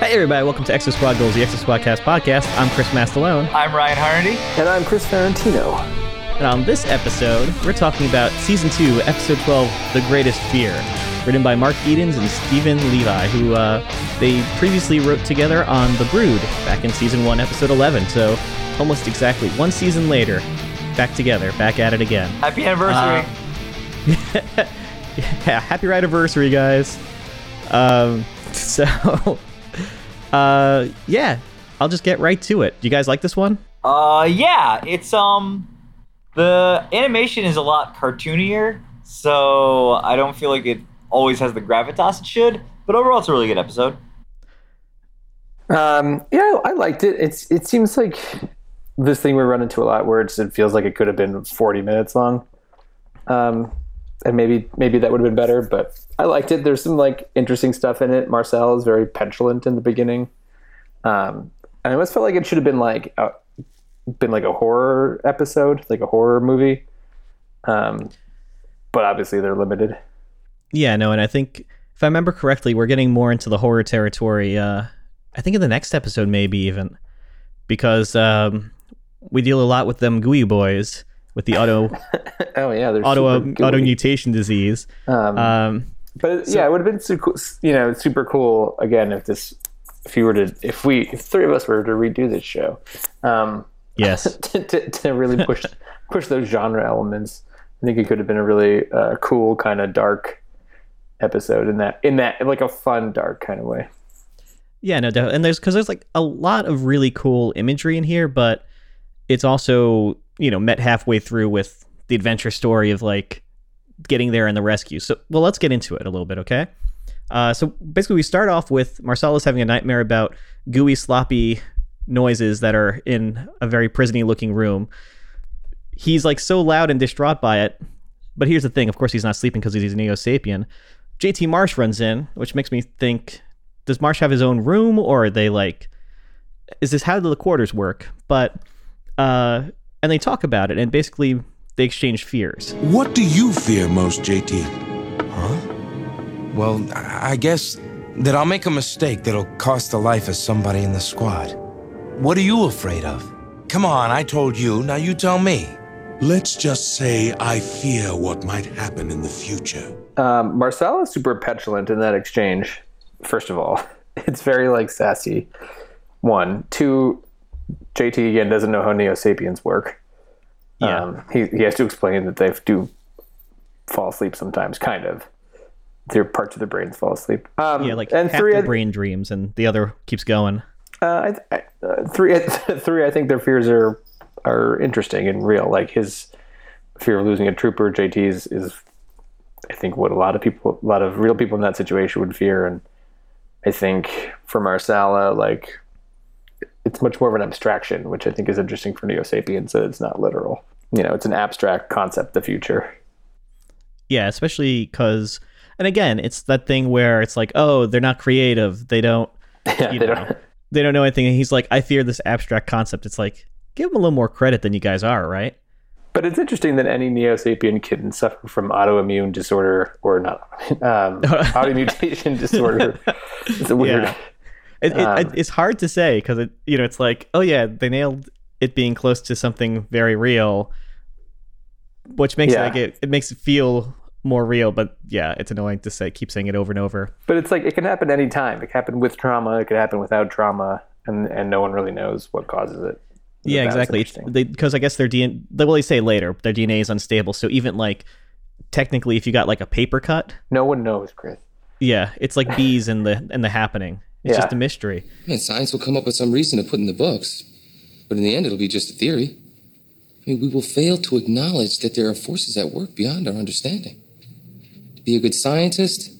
Hey everybody, welcome to Exo Squad Goals, the Exo Squadcast podcast. I'm Chris Mastalone, I'm Ryan Harnedy. And I'm Chris Ferrantino. and on this episode, we're talking about Season 2, Episode 12, The Greatest Fear, written by Mark Edens and Stephen Levi, who uh, they previously wrote together on The Brood back in Season 1, Episode 11. So almost exactly one season later, back together, back at it again. Happy anniversary. yeah, happy right anniversary, guys. Um, so, uh, yeah, I'll just get right to it. Do you guys like this one? Uh, yeah, it's um, the animation is a lot cartoonier, so I don't feel like it always has the gravitas it should. But overall, it's a really good episode. Um, yeah, I liked it. It's it seems like this thing we run into a lot where it's, it feels like it could have been 40 minutes long. Um, and maybe maybe that would have been better, but I liked it. There's some like interesting stuff in it. Marcel is very petulant in the beginning. Um, and I almost felt like it should have been like a, been like a horror episode, like a horror movie. Um, but obviously they're limited. Yeah, no, and I think if I remember correctly, we're getting more into the horror territory. Uh, I think in the next episode, maybe even because um, we deal a lot with them gooey boys with the auto oh yeah, there's auto auto mutation disease. Um, Um, But yeah, it would have been super, you know, super cool again if this, if you were to, if we, if three of us were to redo this show, um, yes, to, to, to really push push those genre elements. I think it could have been a really uh, cool kind of dark episode in that in that like a fun dark kind of way. yeah, no, def- and there's because there's like a lot of really cool imagery in here, but it's also you know met halfway through with the adventure story of like getting there and the rescue. So, well, let's get into it a little bit, okay? Uh, so basically, we start off with Marcellus having a nightmare about gooey, sloppy noises that are in a very prisony looking room. He's like so loud and distraught by it. But here's the thing of course, he's not sleeping because he's a Neo Sapien. JT Marsh runs in, which makes me think does Marsh have his own room or are they like, is this how do the quarters work? But, uh, and they talk about it and basically they exchange fears. What do you fear most, JT? Huh? Well, I I guess that I'll make a mistake that'll cost the life of somebody in the squad. What are you afraid of? Come on, I told you, now you tell me. Let's just say I fear what might happen in the future. Um, Marcel is super petulant in that exchange. First of all, it's very like sassy. One, two. JT again doesn't know how Neo Sapiens work. Yeah. Um, he he has to explain that they do fall asleep sometimes, kind of. Their parts of their brains fall asleep. Um, yeah, like and half three, the brain dreams and the other keeps going. Uh, I, I, uh, three, three. I think their fears are are interesting and real. Like his fear of losing a trooper, JT's is, I think, what a lot of people, a lot of real people in that situation would fear. And I think for Marsala, like it's much more of an abstraction, which I think is interesting for Neo Sapiens. That it's not literal. You know, it's an abstract concept, the future. Yeah, especially because, and again, it's that thing where it's like, oh, they're not creative. They don't, Yeah, you they know, don't. they don't know anything. And he's like, I fear this abstract concept. It's like, give him a little more credit than you guys are, right? But it's interesting that any Neo Sapien can suffer from autoimmune disorder or not um, automutation disorder. It's a weird. Yeah. It, it, Um, it, it's hard to say because it, you know, it's like, oh yeah, they nailed it being close to something very real, which makes Yeah. it like it, it makes it feel more real. But yeah, it's annoying to say, keep saying it over and over. But it's like it can happen anytime. It can happen with trauma. It can happen without trauma, and and no one really knows what causes it. Yeah, exactly. Because I guess their DNA, they say later their DNA is unstable. So even like technically, if you got like a paper cut, No one knows, Chris. yeah, it's like bees in the in the happening. It's Yeah. just a mystery. Man, science will come up with some reason to put in the books, but in the end, it'll be just a theory. I mean, we will fail to acknowledge that there are forces at work beyond our understanding. To be a good scientist,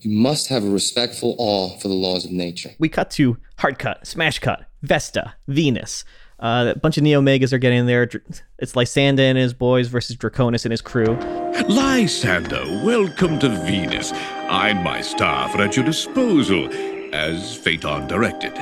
you must have a respectful awe for the laws of nature. We cut to hard cut, smash cut, Vesta, Venus. Uh, a bunch of Neo Megas are getting there. It's Lysander and his boys versus Draconis and his crew. Lysander, welcome to Venus. I and my staff are at your disposal, as Phaeton directed.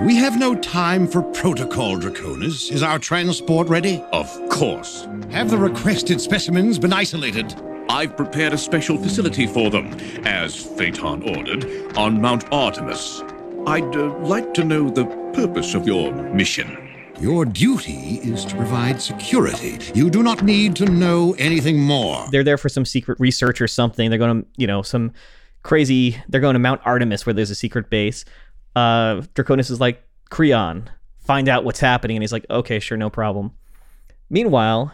We have no time for protocol, Draconis. Is our transport ready? Of course. Have the requested specimens been isolated? I've prepared a special facility for them, as Phaeton ordered, on Mount Artemis. I'd uh, like to know the purpose of your mission. Your duty is to provide security. You do not need to know anything more. They're there for some secret research or something. They're going to, you know, some crazy. They're going to Mount Artemis where there's a secret base. Uh, Draconis is like, Creon, find out what's happening. And he's like, okay, sure, no problem. Meanwhile,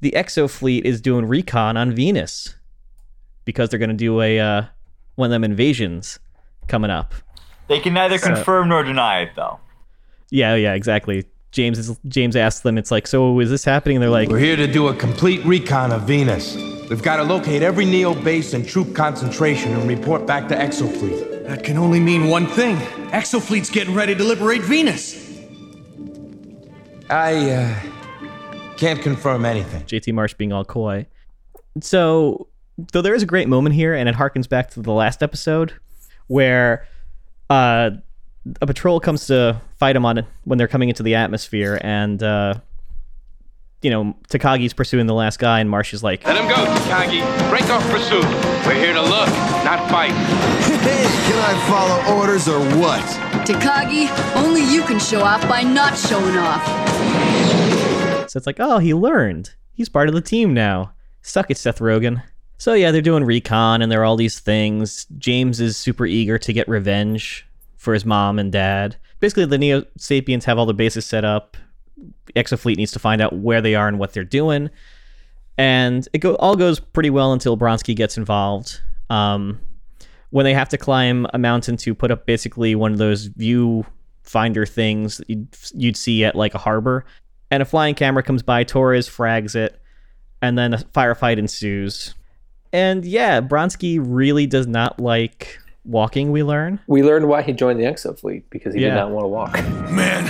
the Exo fleet is doing recon on Venus because they're going to do a uh, one of them invasions coming up. They can neither So- confirm nor deny it, though. Yeah, yeah, exactly. James is James asks them. It's like, so is this happening? And they're like, We're here to do a complete recon of Venus. We've got to locate every Neo base and troop concentration and report back to Exofleet. That can only mean one thing. Exofleet's getting ready to liberate Venus. I, uh, can't confirm anything. JT Marsh being all coy. So, though there is a great moment here, and it harkens back to the last episode where uh, a patrol comes to fight him on when they're coming into the atmosphere, and uh, you know Takagi's pursuing the last guy, and Marsh is like, Let him go, Takagi. Break off pursuit. We're here to look, not fight. Hey, can I follow orders or what? Takagi, only you can show off by not showing off. So it's like, oh, he learned. He's part of the team now. Suck it, Seth Rogen. So yeah, they're doing recon and there are all these things. James is super eager to get revenge for his mom and dad. Basically, the Neo Sapiens have all the bases set up. Exofleet needs to find out where they are and what they're doing. And it go- all goes pretty well until Bronsky gets involved. Um, when they have to climb a mountain to put up basically one of those view finder things that you'd, you'd see at like a harbor, and a flying camera comes by. Torres frags it, and then a firefight ensues. And yeah, Bronsky really does not like walking. We learn. We learned why he joined the Exo fleet because he Yeah. did not want to walk. Man,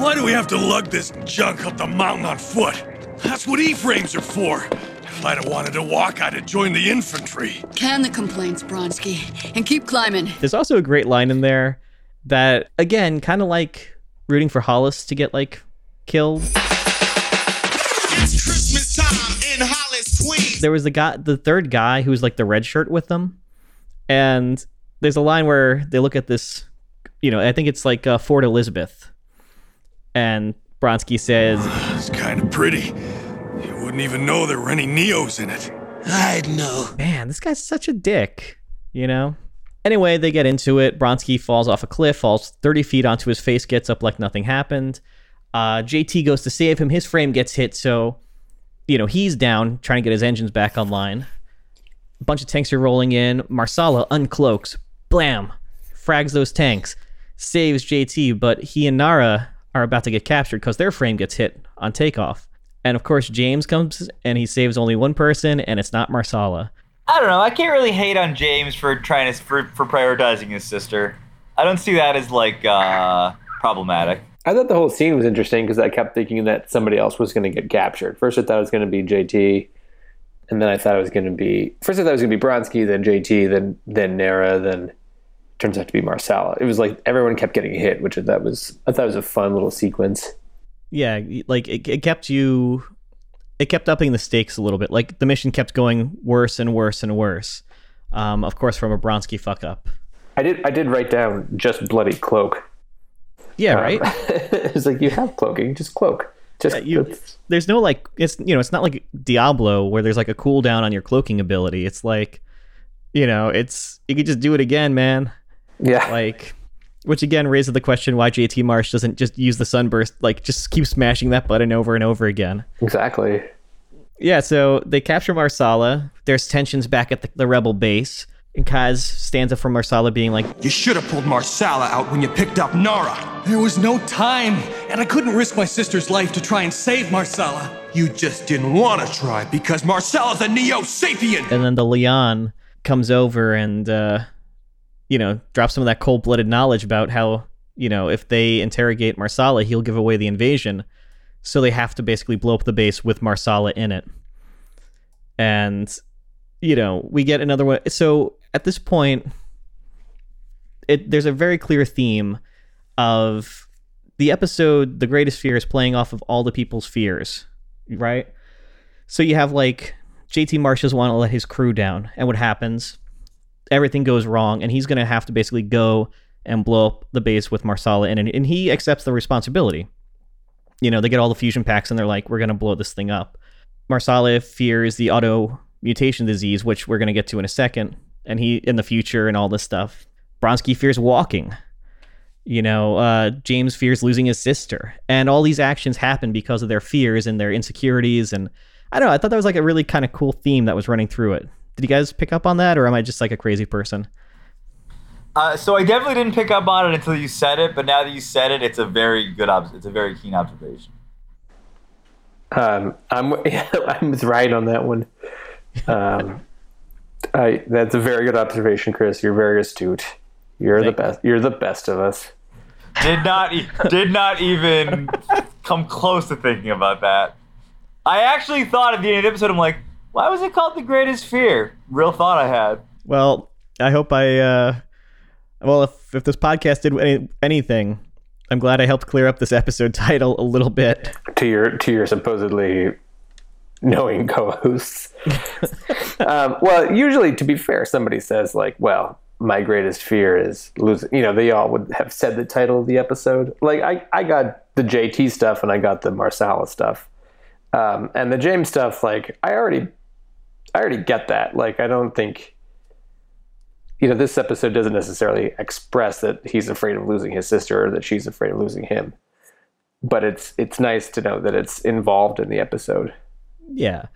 why do we have to lug this junk up the mountain on foot? That's what E-frames are for. If I'd have wanted to walk, I'd have joined the infantry. Can the complaints, Bronsky, and keep climbing. There's also a great line in there that, again, kind of like rooting for Hollis to get like killed. It's Christmas time in Hollis, Queens. There was the guy, the third guy who was like the red shirt with them, and there's a line where they look at this, you know, I think it's like uh, Fort Elizabeth, and Bronsky says, It's kind of pretty. You wouldn't even know there were any Neos in it. I'd know. man, this guy's such a dick, you know? Anyway, they get into it. Bronsky falls off a cliff, falls 30 feet onto his face, gets up like nothing happened. Uh, JT goes to save him. His frame gets hit, so, you know, he's down, trying to get his engines back online. A bunch of tanks are rolling in. Marsala uncloaks. Blam! Frags those tanks. Saves JT, but he and Nara are about to get captured because their frame gets hit on takeoff. And of course, James comes and he saves only one person, and it's not Marsala. I don't know. I can't really hate on James for trying to for, for prioritizing his sister. I don't see that as like uh, problematic. I thought the whole scene was interesting because I kept thinking that somebody else was going to get captured. First, I thought it was going to be JT, and then I thought it was going to be first. I thought it was going to be Bronsky, then JT, then then Nara, then turns out to be Marsala. It was like everyone kept getting hit, which that was I thought it was a fun little sequence. yeah like it, it kept you it kept upping the stakes a little bit like the mission kept going worse and worse and worse um, of course from a bronsky fuck up I did I did write down just bloody cloak. yeah Um, right it's like you have cloaking, just cloak. Just Yeah, you- there's no like it's you know it's not like diablo where there's like a cooldown on your cloaking ability it's like you know it's you could just do it again man yeah. like which again raises the question why jt marsh doesn't just use the sunburst like just keep smashing that button over and over again exactly. Yeah, so they capture Marsala. There's tensions back at the, the rebel base. And Kaz stands up for Marsala, being like, You should have pulled Marsala out when you picked up Nara. There was no time, and I couldn't risk my sister's life to try and save Marsala. You just didn't want to try because Marsala's a Neo Sapien. and then the Leon comes over and, uh, you know, drop some of that cold blooded knowledge about how, you know, if they interrogate Marsala, he'll give away the invasion. So they have to basically blow up the base with Marsala in it. And, you know, we get another one. So at this point, it there's a very clear theme of the episode The Greatest Fear is playing off of all the people's fears, right? So you have like JT Marsh doesn't want to let his crew down, and what happens? Everything goes wrong, and he's gonna have to basically go and blow up the base with Marsala and, and he accepts the responsibility. You know, they get all the fusion packs and they're like, we're going to blow this thing up. Marsala fears the auto mutation disease, which we're going to get to in a second, and he in the future and all this stuff. Bronsky fears walking. You know, uh, James fears losing his sister, and all these actions happen because of their fears and their insecurities. And I don't know. I thought that was like a really kind of cool theme that was running through it. Did you guys pick up on that, or am I just like a crazy person? Uh, so I definitely didn't pick up on it until you said it, but now that you said it, it's a very good ob- it's a very keen observation. Um, I'm I'm right on that one. Um, I that's a very good observation, Chris. You're very astute. You're the best. You're the best of us. Did not e- did not even come close to thinking about that. I actually thought at the end of the episode, I'm like, why was it called the greatest fear? Real thought I had. Well, I hope I. Uh, well, if if this podcast did any, anything, I'm glad I helped clear up this episode title a little bit. To your to your supposedly knowing co-hosts. um, well, usually, to be fair, somebody says like, "Well, my greatest fear is losing." You know, they all would have said the title of the episode. Like, I I got the JT stuff and I got the Marsala stuff, um, and the James stuff. Like, I already I already get that. Like, I don't think. You know, this episode doesn't necessarily express that he's afraid of losing his sister or that she's afraid of losing him. But it's it's nice to know that it's involved in the episode. Yeah.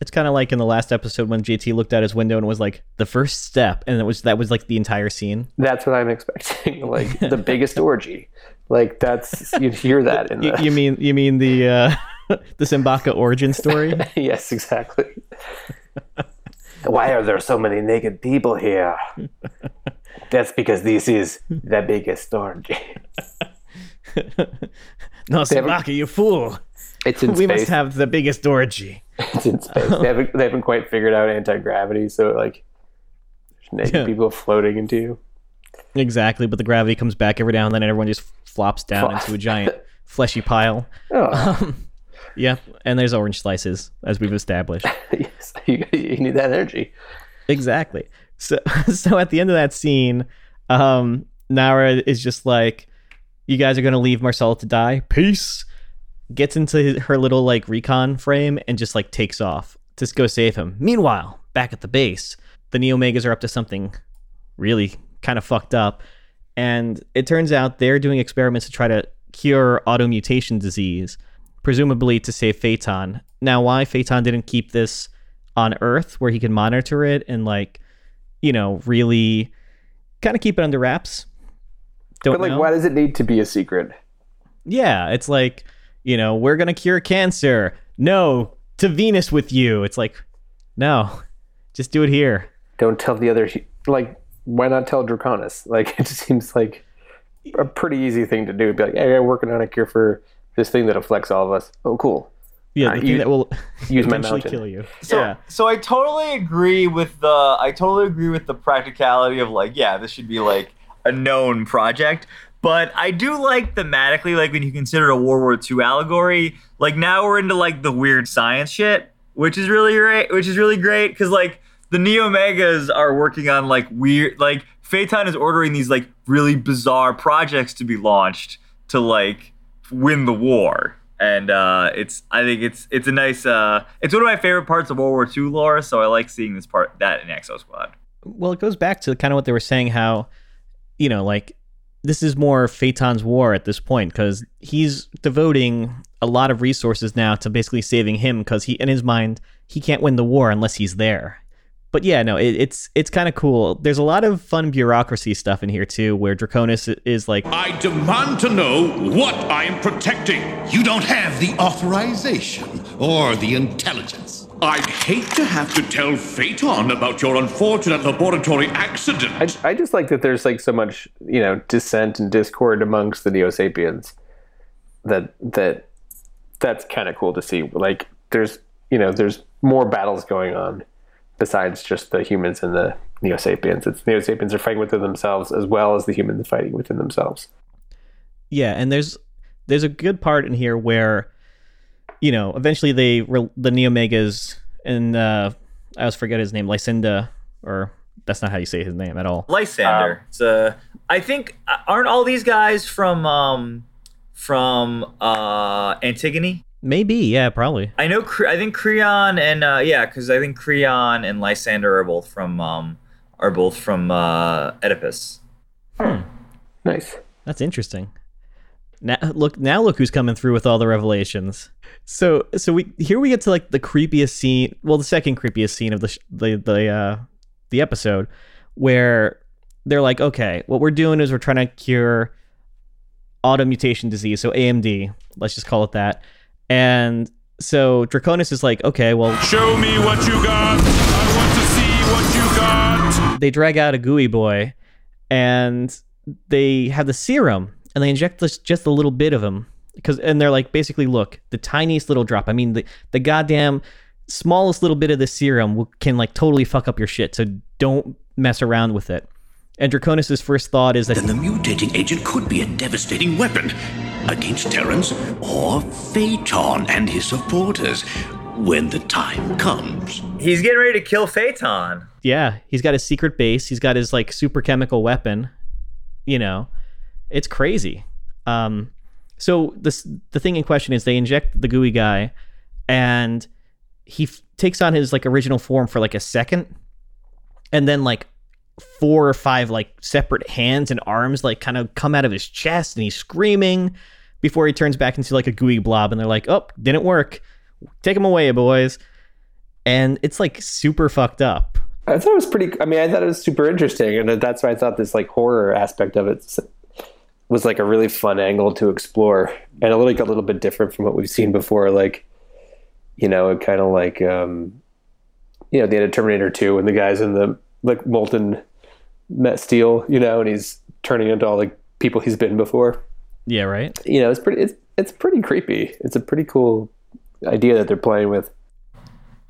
It's kind of like in the last episode when JT looked out his window and was like, "The first step," and it was that was like the entire scene. That's what I'm expecting. Like the biggest orgy. Like that's you'd hear that in You, the you mean you mean the uh, the Simbaka origin story? yes, exactly. Why are there so many naked people here? That's because this is the biggest orgy. no, They haven't- you fool! It's in we must have the biggest orgy. It's in space. They haven't, they haven't quite figured out anti gravity, so like naked Yeah. people floating into you. Exactly, but the gravity comes back every now and then, and everyone just flops down Flop. into a giant fleshy pile. Oh. Um, yeah, and there's orange slices, as we've established. yes, you, you need that energy. Exactly. So, so at the end of that scene, um, Nara is just like, "You guys are gonna leave Marsala to die. Peace." Gets into his, her little like recon frame and just like takes off to go save him. Meanwhile, back at the base, the Neo Megas are up to something really kind of fucked up, and it turns out they're doing experiments to try to cure automutation disease, presumably to save Phaeton. Now, why Phaeton didn't keep this on Earth where he can monitor it and like, you know, really kind of keep it under wraps? Don't but like, know. why does it need to be a secret? Yeah, it's like, you know, we're gonna cure cancer. No, to Venus with you. It's like, no, just do it here. Don't tell the other. Like, why not tell Draconis? Like, it just seems like a pretty easy thing to do. Be like, hey, I'm working on a cure for this thing that afflicts all of us. Oh, cool. Yeah, Uh, the thing use- that will use my eventually kill you. So, yeah, so I totally agree with the I totally agree with the practicality of like, yeah, this should be like a known project. But I do like thematically, like when you consider a World War II allegory, like now we're into like the weird science shit, which is really great, which is really great because like the Neo Megas are working on like weird, like Phaeton is ordering these like really bizarre projects to be launched to like win the war. And uh, it's I think it's it's a nice uh, it's one of my favorite parts of World War II lore, so I like seeing this part that in Exo Squad. well, it goes back to kind of what they were saying. How, you know, like this is more Phaeton's war at this point because he's devoting a lot of resources now to basically saving him because he, in his mind, he can't win the war unless he's there. But yeah, no, it, it's it's kind of cool. There's a lot of fun bureaucracy stuff in here too, where Draconis is like, I demand to know what I am protecting. You don't have the authorization or the intelligence. I'd hate to have to tell Phaeton about your unfortunate laboratory accident. I, I just like that there's like so much you know dissent and discord amongst the Neo Sapiens. That that that's kind of cool to see. Like there's you know there's more battles going on besides just the humans and the Neo Sapiens. It's Neo Sapiens are fighting within themselves as well as the humans fighting within themselves. Yeah, and there's there's a good part in here where, you know, eventually they re- the Neomegas and uh, I always forget his name, Lysinda or that's not how you say his name at all. Lysander. it's uh, I think uh, aren't all these guys from um from uh Antigone? Maybe, yeah, probably. I know. I think Creon and uh, yeah, because I think Creon and Lysander are both from um are both from uh Oedipus. Nice. That's interesting. Now look, now look who's coming through with all the revelations. So, so we here we get to like the creepiest scene. Well, the second creepiest scene of the sh- the the uh, the episode, where they're like, okay, what we're doing is we're trying to cure automutation disease, so AMD. Let's just call it that. And so Draconis is like, okay, well, Show me what you got. I want to see what you got. they drag out a gooey boy and they have the serum and they inject this, just a little bit of him because and they're like basically look the tiniest little drop i mean the, the goddamn smallest little bit of the serum can like totally fuck up your shit so don't mess around with it and draconis's first thought is that Then the mutating agent could be a devastating weapon against Terrans or Phaeton and his supporters when the time comes. He's getting ready to kill Phaeton. yeah he's got his secret base he's got his like super chemical weapon you know it's crazy um so this the thing in question is they inject the gooey guy and he f- takes on his like original form for like a second and then like four or five like separate hands and arms like kind of come out of his chest and he's screaming before he turns back into like a gooey blob and they're like oh didn't work take him away boys and it's like super fucked up I thought it was pretty. I mean, I thought it was super interesting, and that's why I thought this like horror aspect of it was like a really fun angle to explore, and a little like a little bit different from what we've seen before. Like, you know, it kind of like um, you know, the end of Terminator Two, when the guy's in the like molten met steel, you know, and he's turning into all the people he's been before. yeah right You know, it's pretty. It's it's pretty creepy. It's a pretty cool idea that they're playing with.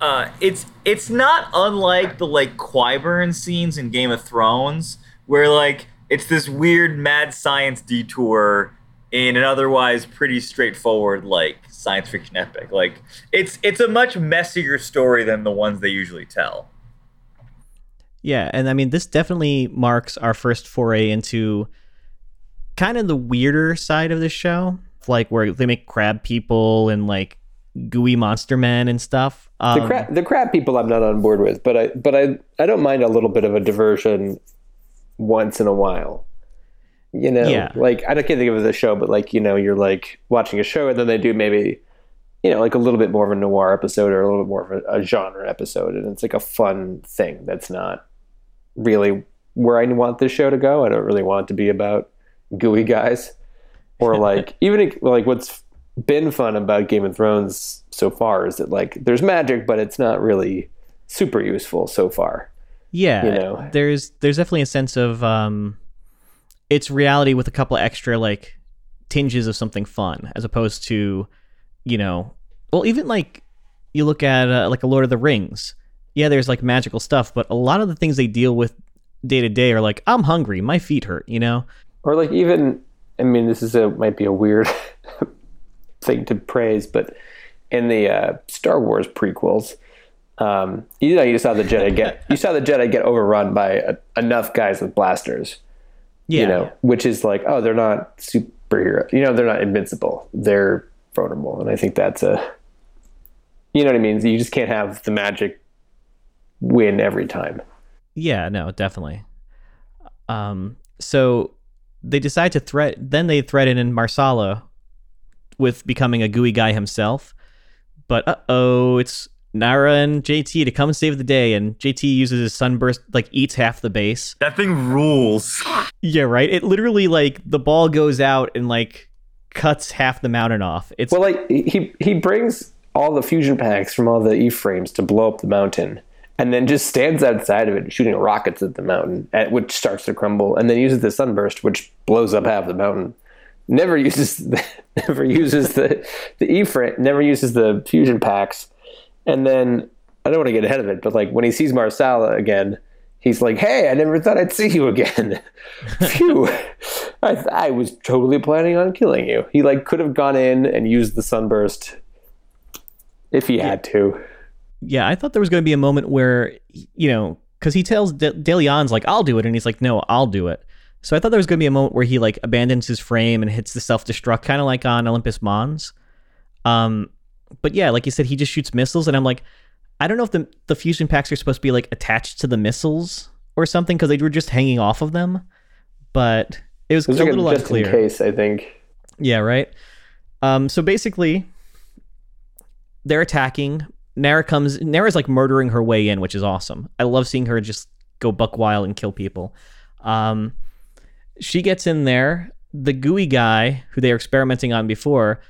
Uh, it's it's not unlike the like Qyburn scenes in Game of Thrones, where like it's this weird mad science detour in an otherwise pretty straightforward like science fiction epic. Like it's it's a much messier story than the ones they usually tell. Yeah, and I mean this definitely marks our first foray into kind of the weirder side of the show, like where they make crab people and like gooey monster men and stuff. Um, the crab the crab people I'm not on board with, but I but I I don't mind a little bit of a diversion once in a while. You know, Yeah. like I don't can't think of it as a show, but like you know, you're like watching a show and then they do maybe you know like a little bit more of a noir episode or a little bit more of a, a genre episode, and it's like a fun thing that's not really where I want this show to go. I don't really want it to be about gooey guys or like even like what's been fun about Game of Thrones so far is that like there's magic, but it's not really super useful so far. yeah, you know. there's there's definitely a sense of um, it's reality with a couple extra like tinges of something fun, as opposed to, you know, well even like you look at uh, like a Lord of the Rings. Yeah, there's like magical stuff, but a lot of the things they deal with day to day are like I'm hungry, my feet hurt, you know. Or like even I mean this is a might be a weird thing to praise, but in the uh, Star Wars prequels, um, you know you saw the Jedi get you saw the Jedi get overrun by uh enough guys with blasters. Yeah. You know, which is like, oh, they're not superhero. You know, they're not invincible. They're vulnerable, and I think that's a. You know what I mean? You just can't have the magic win every time. Yeah, no, definitely. Um, so they decide to threat. Then they threaten in Marsala with becoming a gooey guy himself. But uh oh, it's Nara and JT to come save the day, and JT uses his sunburst, like eats half the base. That thing rules. Yeah, right. It literally like the ball goes out and like cuts half the mountain off. It's Well, like he he brings all the fusion packs from all the E frames to blow up the mountain, and then just stands outside of it shooting rockets at the mountain, at, which starts to crumble, and then uses the sunburst, which blows up half the mountain. Never uses the, never uses the the E frame, never uses the fusion packs, and then I don't want to get ahead of it, but like when he sees Marsala again. He's like, "Hey, I never thought I'd see you again. Phew, I, I was totally planning on killing you." He like could have gone in and used the sunburst if he had to. Yeah, I thought there was going to be a moment where you know because he tells De- DeLeon's like, "I'll do it," and he's like, "No, I'll do it." So I thought there was gonna be a moment where he like abandons his frame and hits the self destruct, kind of like on Olympus Mons. Um, but yeah, like you said, he just shoots missiles, and I'm like, I don't know if the the fusion packs are supposed to be like attached to the missiles or something because they were just hanging off of them, but it was a are little just in unclear. case, I think. Yeah, right. Um, so basically, they're attacking. Nara comes. Nara's like murdering her way in, which is awesome. I love seeing her just go buck wild and kill people. Um, she gets in there. The gooey guy who they were experimenting on before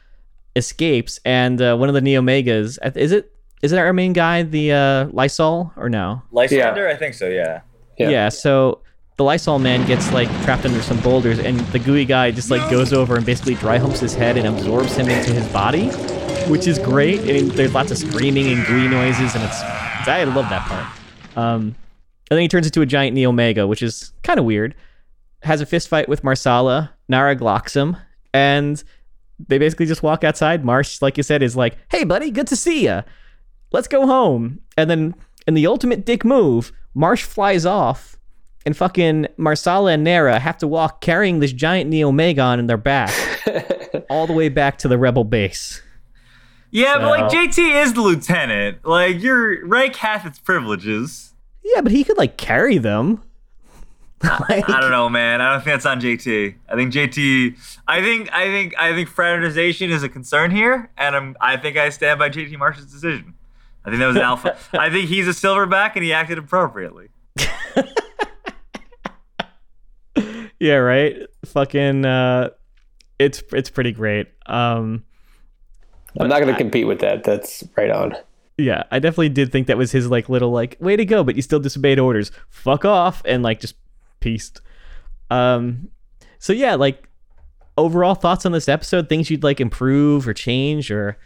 escapes, and uh, one of the Neomegas. Is it? Is it our main guy, the uh, Lysol, or no? Lysander, I think so. Yeah. Yeah. so the Lysol man gets like trapped under some boulders, and the gooey guy just like goes over and basically dry humps his head and absorbs him into his body, which is great. And there's lots of screaming and gooey noises, and it's, it's I love that part. Um, and then he turns into a giant Neo Mega, which is kind of weird. Has a fist fight with Marsala. Nara glocks him, and they basically just walk outside. Marsh, like you said, is like, "Hey, buddy, good to see ya. Let's go home." And then, in the ultimate dick move, Marsh flies off, and fucking Marsala and Nara have to walk carrying this giant Neo Megon in their back, all the way back to the Rebel base. Yeah, but like JT is the lieutenant. Like your rank hath its privileges. Yeah, but he could like carry them. I don't know, man. I don't think that's on JT. I think JT. I think I think I think fraternization is a concern here, and I'm. I think I stand by JT Marsh's decision. I think that was an alpha. I think he's a silverback, and he acted appropriately. Yeah, right. Fucking, uh, it's it's pretty great. Um, I'm not going to compete with that. That's right on. yeah, I definitely did think that was his like little like way to go, but you still disobeyed orders. Fuck off and like just pieced. Um, so yeah, like overall thoughts on this episode, things you'd like improve or change or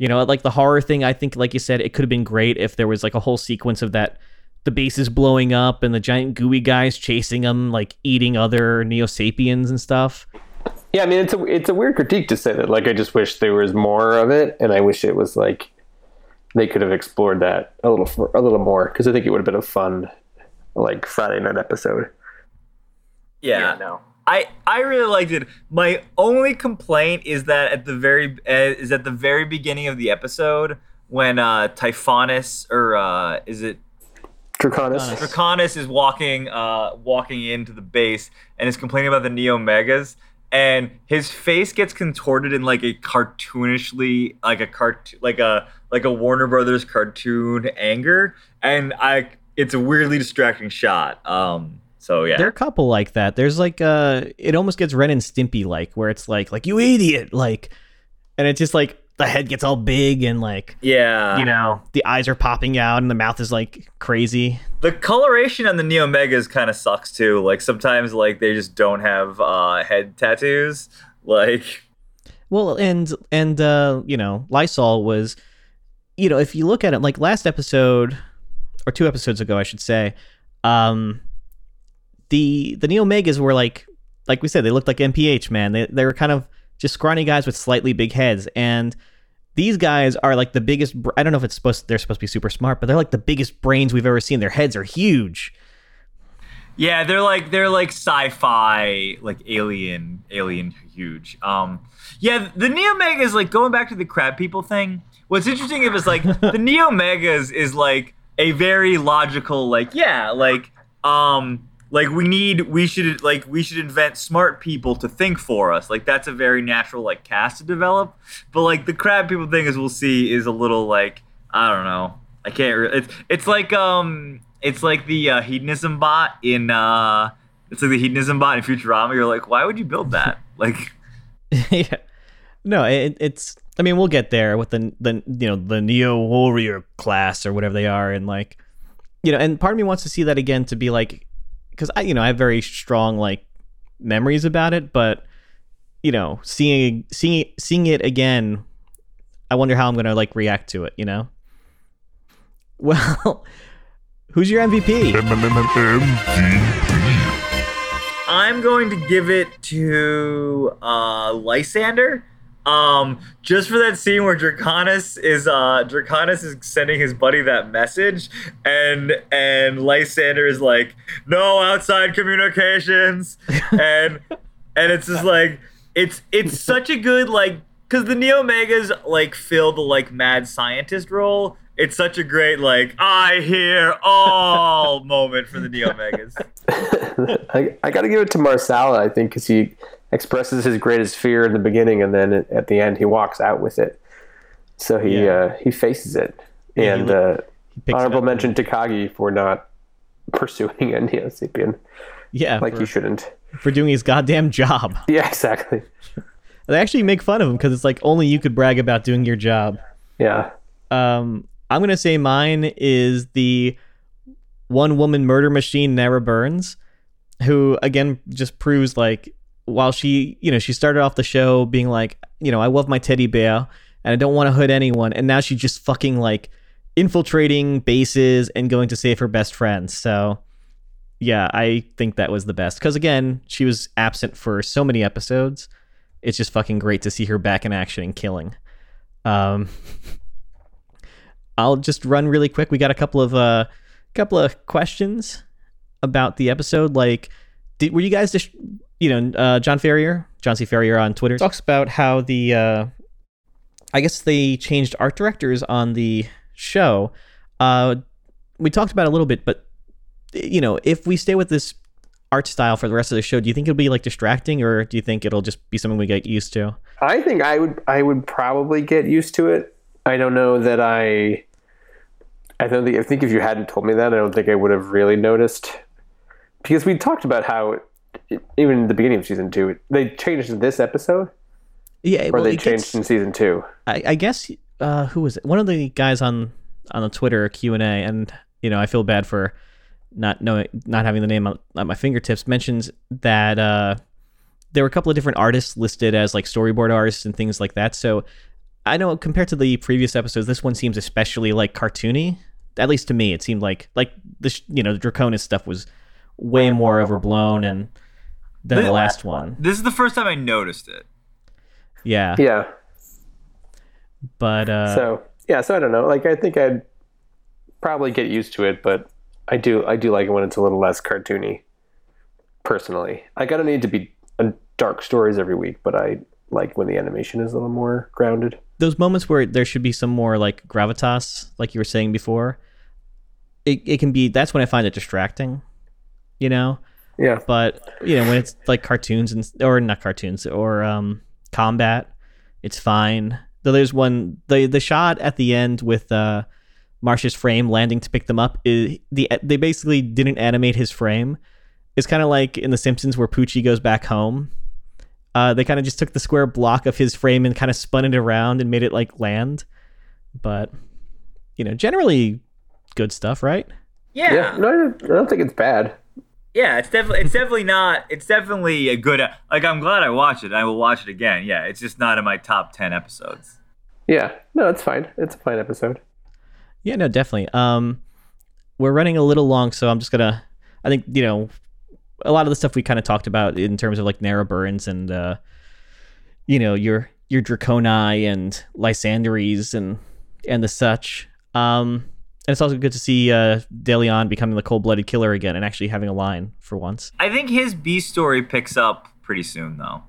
you know, like the horror thing. I think, like you said, it could have been great if there was like a whole sequence of that. The base is blowing up and the giant gooey guys chasing them, like eating other Neo Sapiens and stuff. Yeah, I mean it's a it's a weird critique to say that. Like I just wish there was more of it, and I wish it was like they could have explored that a little f- a little more because I think it would have been a fun like Friday night episode. Yeah, no. I I really liked it. My only complaint is that at the very uh, is at the very beginning of the episode when uh Typhonus or uh is it Draconis. Draconis is walking uh walking into the base and is complaining about the Neo Megas and his face gets contorted in like a cartoonishly like a cart like a like a Warner Brothers cartoon anger and I it's a weirdly distracting shot. Um so yeah. There are a couple like that. There's like uh it almost gets Ren and Stimpy like where it's like like you idiot like and it's just like the head gets all big and like Yeah. you know the eyes are popping out and the mouth is like crazy. The coloration on the Neo Megas kind of sucks too. Like sometimes like they just don't have uh head tattoos. Like Well, and and uh you know Lysol was you know if you look at it like last episode or two episodes ago I should say um the the Neo Megas were like like we said they looked like MPH man. They they were kind of just scrawny guys with slightly big heads and these guys are like the biggest I don't know if it's supposed they're supposed to be super smart, but they're like the biggest brains we've ever seen. Their heads are huge. yeah, they're like they're like sci-fi, like alien, alien huge. Um yeah, the Neo Megas like going back to the crab people thing. What's interesting is like the Neo Megas is like a very logical like yeah, like um like we need we should like we should invent smart people to think for us like that's a very natural like cast to develop but like the crab people thing as we'll see is a little like i don't know i can't re- it's it's like um it's like the uh, hedonism bot in uh it's like the hedonism bot in futurama you're like why would you build that like yeah. No, it, it's. I mean, we'll get there with the the you know the Neo Warrior class or whatever they are, and like, you know, and part of me wants to see that again to be like, because I you know I have very strong like memories about it, but you know, seeing seeing seeing it again, I wonder how I'm gonna like react to it. You know. Well, who's your MVP? i'm going to give it to uh lysander Um, just for that scene where Draconis is uh Draconis is sending his buddy that message, and and Lysander is like, no outside communications, and and it's just like it's it's such a good like because the Neo Megas like fill the like mad scientist role. It's such a great like I hear all moment for the Neo Megas. I, I got to give it to Marsala, I think, because he expresses his greatest fear in the beginning, and then at the end he walks out with it. So he Yeah. uh, he faces it, Yeah, he and uh, picks honorable mention to Kagi for not pursuing a Neo Sapien Yeah, like for, he shouldn't. for doing his goddamn job. Yeah, exactly. They actually make fun of him because it's like only you could brag about doing your job. Yeah. Um, I'm gonna say mine is the one woman murder machine, Nara Burns, who again just proves like while she, you know, she started off the show being like, you know, I love my teddy bear and I don't want to hurt anyone, and now she's just fucking like infiltrating bases and going to save her best friends. So. Yeah, I think that was the best because again, she was absent for so many episodes. It's just fucking great to see her back in action and killing. Um, I'll just run really quick. We got a couple of uh, couple of questions about the episode. Like, did were you guys just you know uh, John Ferrier, John C. Ferrier on Twitter talks about how the uh, I guess they changed art directors on the show. Uh, we talked about it a little bit, but you know, if we stay with this art style for the rest of the show, do you think it'll be like distracting, or do you think it'll just be something we get used to? I think I would I would probably get used to it. I don't know that I I don't think I think if you hadn't told me that, I don't think I would have really noticed. Because we talked about how it, even in the beginning of season two, they changed in this episode, Yeah, or well, they changed gets- in season two. I, I guess uh, who was it? One of the guys on on the Twitter Q and A, and you know, I feel bad for not knowing, not having the name on, at my fingertips. Mentions that uh, there were a couple of different artists listed as like storyboard artists and things like that. So I know compared to the previous episodes, this one seems especially like cartoony. At least to me, it seemed like like the you know the Draconis stuff was way more overblown and than the This- last one. This is the first time I noticed it. Yeah, Yeah. but uh, so yeah, so I don't know. Like I think I'd probably get used to it, but I do I do like it when it's a little less cartoony. Personally, I gotta need to be uh, dark stories every week, but I like when the animation is a little more grounded. those moments where there should be some more like gravitas, like you were saying before, it, it can be that's when I find it distracting, you know? Yeah. But you know, when it's like cartoons and or not cartoons or um combat, it's fine. Though there's one the the shot at the end with uh Marsh's frame landing to pick them up is the they basically didn't animate his frame. It's kind of like in The Simpsons where Poochie goes back home. Uh, they kind of just took the square block of his frame and kind of spun it around and made it like land. But you know, generally good stuff, right? Yeah. No, I don't- I don't think it's bad. Yeah, it's definitely it's definitely not it's definitely a good like I'm glad I watched it. I will watch it again. Yeah, it's just not in my top 10 episodes. Yeah, no, it's fine. It's a fine episode. Yeah, no, definitely. Um, we're running a little long, so I'm just gonna. I think you know, a lot of the stuff we kind of talked about in terms of like Nara Burns and uh, you know your your Draconi and Lysanderes and and the such. Um, and it's also good to see uh, DeLeon becoming the cold-blooded killer again and actually having a line for once. I think his B story picks up pretty soon though.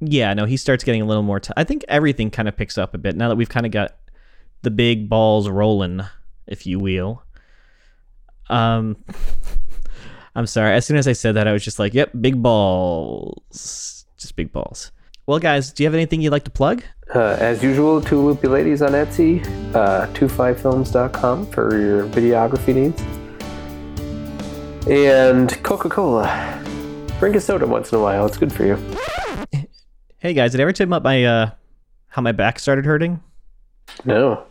Yeah, no, he starts getting a little more. T- I think everything kind of picks up a bit now that we've kind of got the big balls rolling, if you will. Um, I'm sorry. As soon as I said that, I was just like, "Yep, big balls, just big balls." Well, guys, do you have anything you'd like to plug? Uh, as usual, two loopy ladies on Etsy, uh, 25films.com for your videography needs. And Coca Cola. Drink a soda once in a while, it's good for you. Hey, guys, did I ever tell you about my uh, how my back started hurting? No.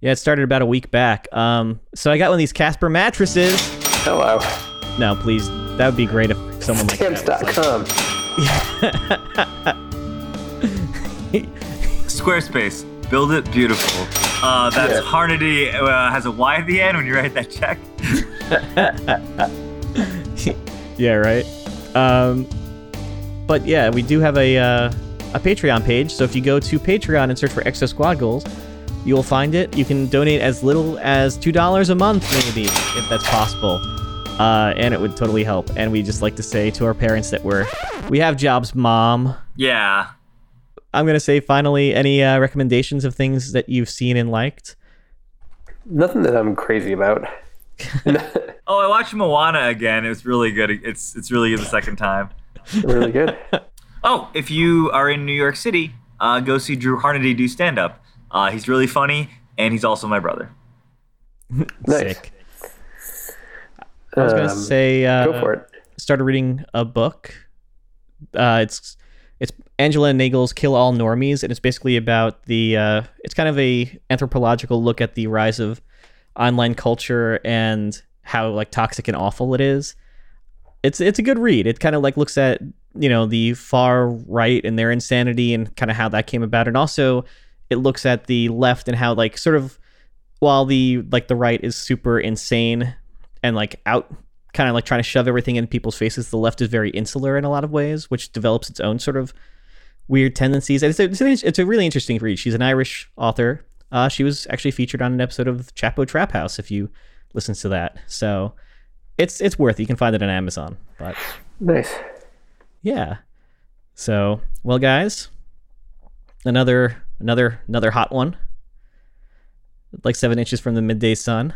Yeah, it started about a week back. Um, so I got one of these Casper mattresses. Hello. No, please, that would be great if someone like that like- Stamps.com. Squarespace, build it beautiful. Uh, that's Yeah. Harnedy uh, has a Y at the end when you write that check. yeah, right. Um, but yeah, we do have a uh, a Patreon page. So if you go to Patreon and search for Exo Squad Goals, you will find it. You can donate as little as two dollars a month, maybe, if that's possible. Uh, and it would totally help. And we just like to say to our parents that we're we have jobs, mom. Yeah. I'm gonna say finally, any uh, recommendations of things that you've seen and liked? Nothing that I'm crazy about. Oh, I watched Moana again. It was really good. It's it's really good the second time. really good. Oh, if you are in New York City, uh, go see Drew Harnedy do stand up. Uh, he's really funny, and he's also my brother. Sick. I was gonna Um, say, uh, go for it. Started reading a book. Uh, it's it's Angela Nagle's "Kill All Normies," and it's basically about the. Uh, it's kind of a anthropological look at the rise of online culture and how like toxic and awful it is. It's it's a good read. It kind of like looks at you know the far right and their insanity and kind of how that came about, and also it looks at the left and how like sort of while the like the right is super insane and like out kind of like trying to shove everything in people's faces. The left is very insular in a lot of ways which develops its own sort of weird tendencies. And it's a, it's a, it's a really interesting read. She's an irish author. Uh, she was actually featured on an episode of chapo trap house if you listen to that. So it's it's worth it. You can find it on amazon but Nice. yeah. So well guys another another another hot one. Like seven inches from the midday sun.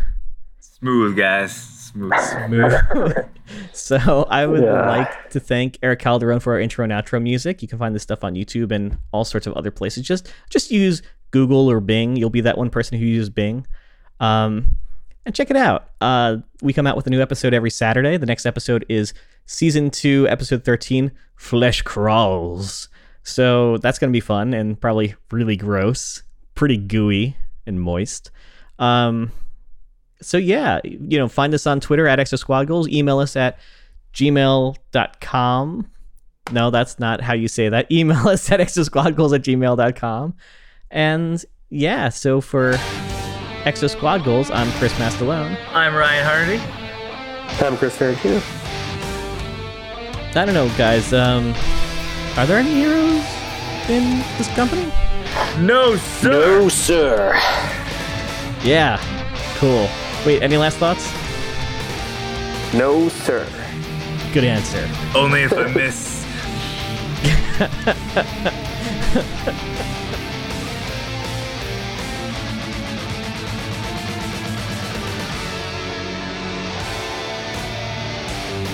Smooth, guys. Smooth. so I would Yeah. like to thank Eric Calderon for our intro and outro music. You can find this stuff on YouTube and all sorts of other places. Just just use Google or Bing. You'll be that one person who uses Bing. Um, and check it out. Uh, we come out with a new episode every Saturday. The next episode is season two, episode thirteen, Flesh Crawls. So that's gonna be fun and probably really gross, pretty gooey and moist. Um, so yeah, you know, find us on Twitter at Extra Squad Goals. Email us at gmail.com. No, that's not how you say that. Email us at extra squad goals at gmail.com. And yeah, so for Extra Squad Goals, I'm Chris Mastalone. I'm Ryan Hardy. I'm Chris Ferrantino. I don't know, guys. Um, are there any heroes in this company? No, sir. No, sir. Yeah, cool. Wait, any last thoughts? No, sir. Good answer. Only if I miss.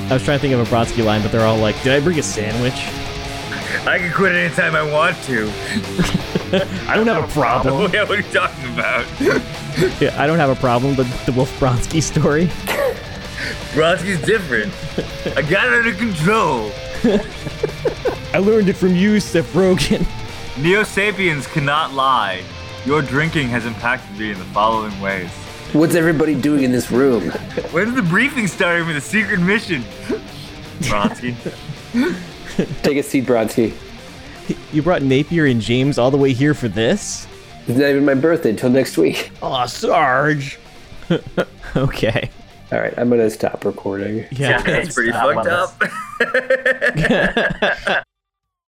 I was trying to think of a Bronsky line, but they're all like, "Did I bring a sandwich?" I can quit anytime I want to. I don't have a problem. yeah, what are you talking about? Yeah, I don't have a problem. with the Wolf Bronsky story. Bronsky's different. I got it under control. I learned it from you, Seth Rogen. Neo Sapiens cannot lie. Your drinking has impacted me in the following ways. What's everybody doing in this room? When's the briefing starting with a secret mission? Bronsky. Take a seat, Bronsky. You brought Napier and James all the way here for this? It's not even my birthday until next week. Aw, Sarge. okay. All right, I'm gonna stop recording. Yeah, That's pretty stop. fucked up.